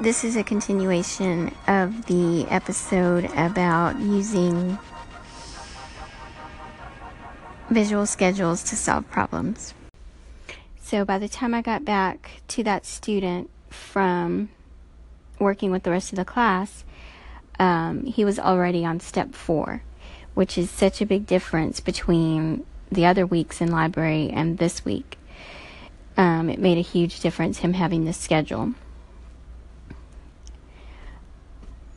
this is a continuation of the episode about using visual schedules to solve problems. So by the time I got back to that student from working with the rest of the class, um, he was already on step four, which is such a big difference between the other weeks in library and this week. Um, it made a huge difference him having this schedule.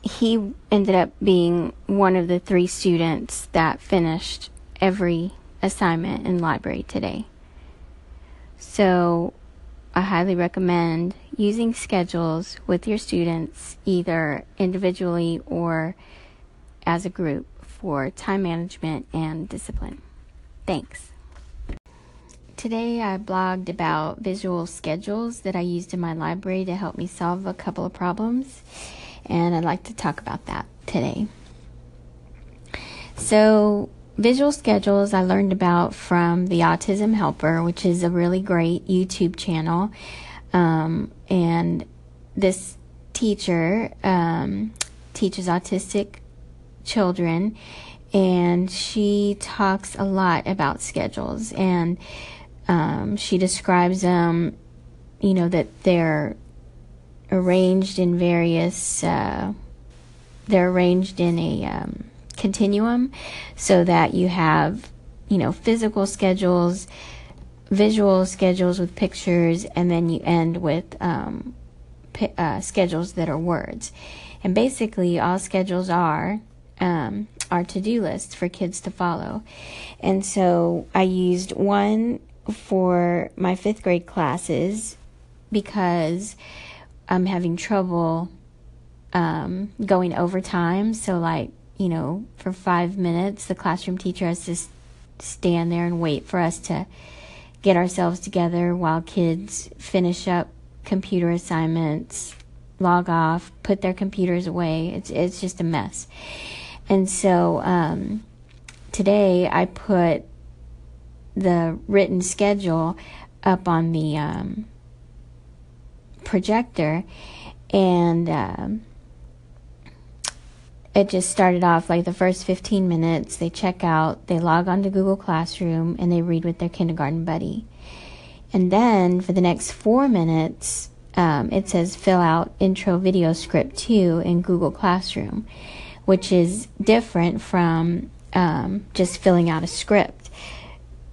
He ended up being one of the three students that finished every assignment in library today. So I highly recommend using schedules with your students either individually or as a group for time management and discipline. Thanks. Today I blogged about visual schedules that I used in my library to help me solve a couple of problems and I'd like to talk about that today. So, visual schedules I learned about from the Autism Helper, which is a really great YouTube channel. Um, and this teacher um, teaches autistic children, and she talks a lot about schedules, and um, she describes them, you know, that they're arranged in various, uh, they're arranged in a um, continuum so that you have, you know, physical schedules, visual schedules with pictures, and then you end with um, uh, schedules that are words. And basically, all schedules are um, are to do lists for kids to follow. And so I used one for my fifth grade classes because I'm having trouble um, going overtime. So, like, you know, for five minutes, the classroom teacher has to stand there and wait for us to get ourselves together while kids finish up computer assignments, log off, put their computers away. It's it's just a mess. And so um, today I put the written schedule up on the um, projector and um, it just started off like the first 15 minutes they check out they log on to google classroom and they read with their kindergarten buddy. And then for the next four minutes um, it says fill out intro video script 2 in google classroom which is different from um, just filling out a script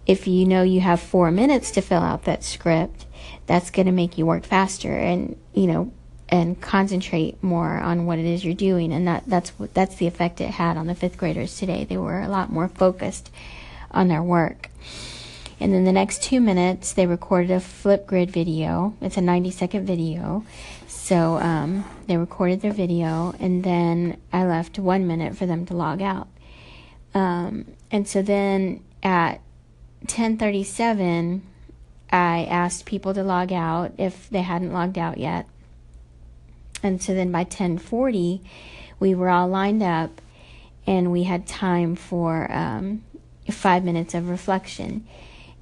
if you know you have four minutes to fill out that script that's going to make you work faster and you know and concentrate more on what it is you're doing. And that that's that's the effect it had on the fifth graders today. They were a lot more focused on their work. And then the next two minutes they recorded a Flipgrid video. It's a 90 second video. So um, they recorded their video and then i left one minute for them to log out. Um, and so then at 1037 I asked people to log out if they hadn't logged out yet. And so then by 1040, we were all lined up and we had time for um, five minutes of reflection.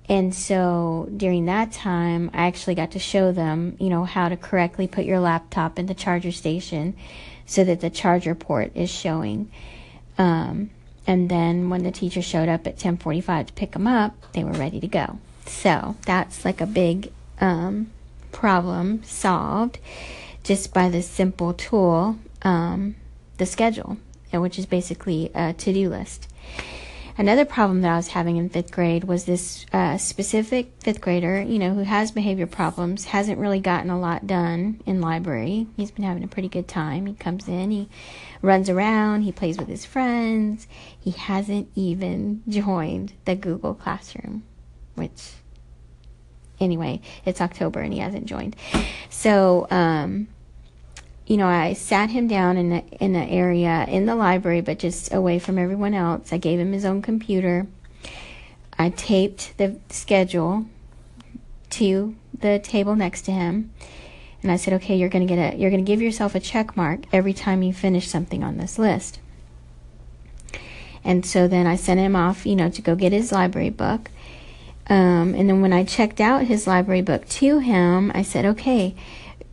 And so during that time, I actually got to show them, you know, how to correctly put your laptop in the charger station so that the charger port is showing. Um, and then when the teacher showed up at 10:45 to pick them up, they were ready to go. So that's like a big um, problem solved just by this simple tool, um, the schedule, which is basically a to do list. Another problem that I was having in fifth grade was this uh, specific fifth grader, you know, who has behavior problems, hasn't really gotten a lot done in library. He's been having a pretty good time. He comes in, he runs around, he plays with his friends. He hasn't even joined the Google Classroom, which anyway, it's October and he hasn't joined. So, um, you know, I sat him down in a, in an area in the library, but just away from everyone else. I gave him his own computer. I taped the schedule to the table next to him, and I said, "Okay, you're going to get a you're going to give yourself a check mark every time you finish something on this list." And so then I sent him off, you know, to go get his library book. Um, and then when I checked out his library book to him, I said, okay,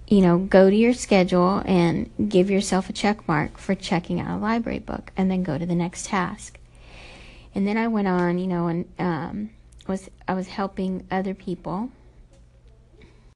you know, go to your schedule and give yourself a check mark for checking out a library book and then go to the next task. And then I went on, you know, and um, was I was helping other people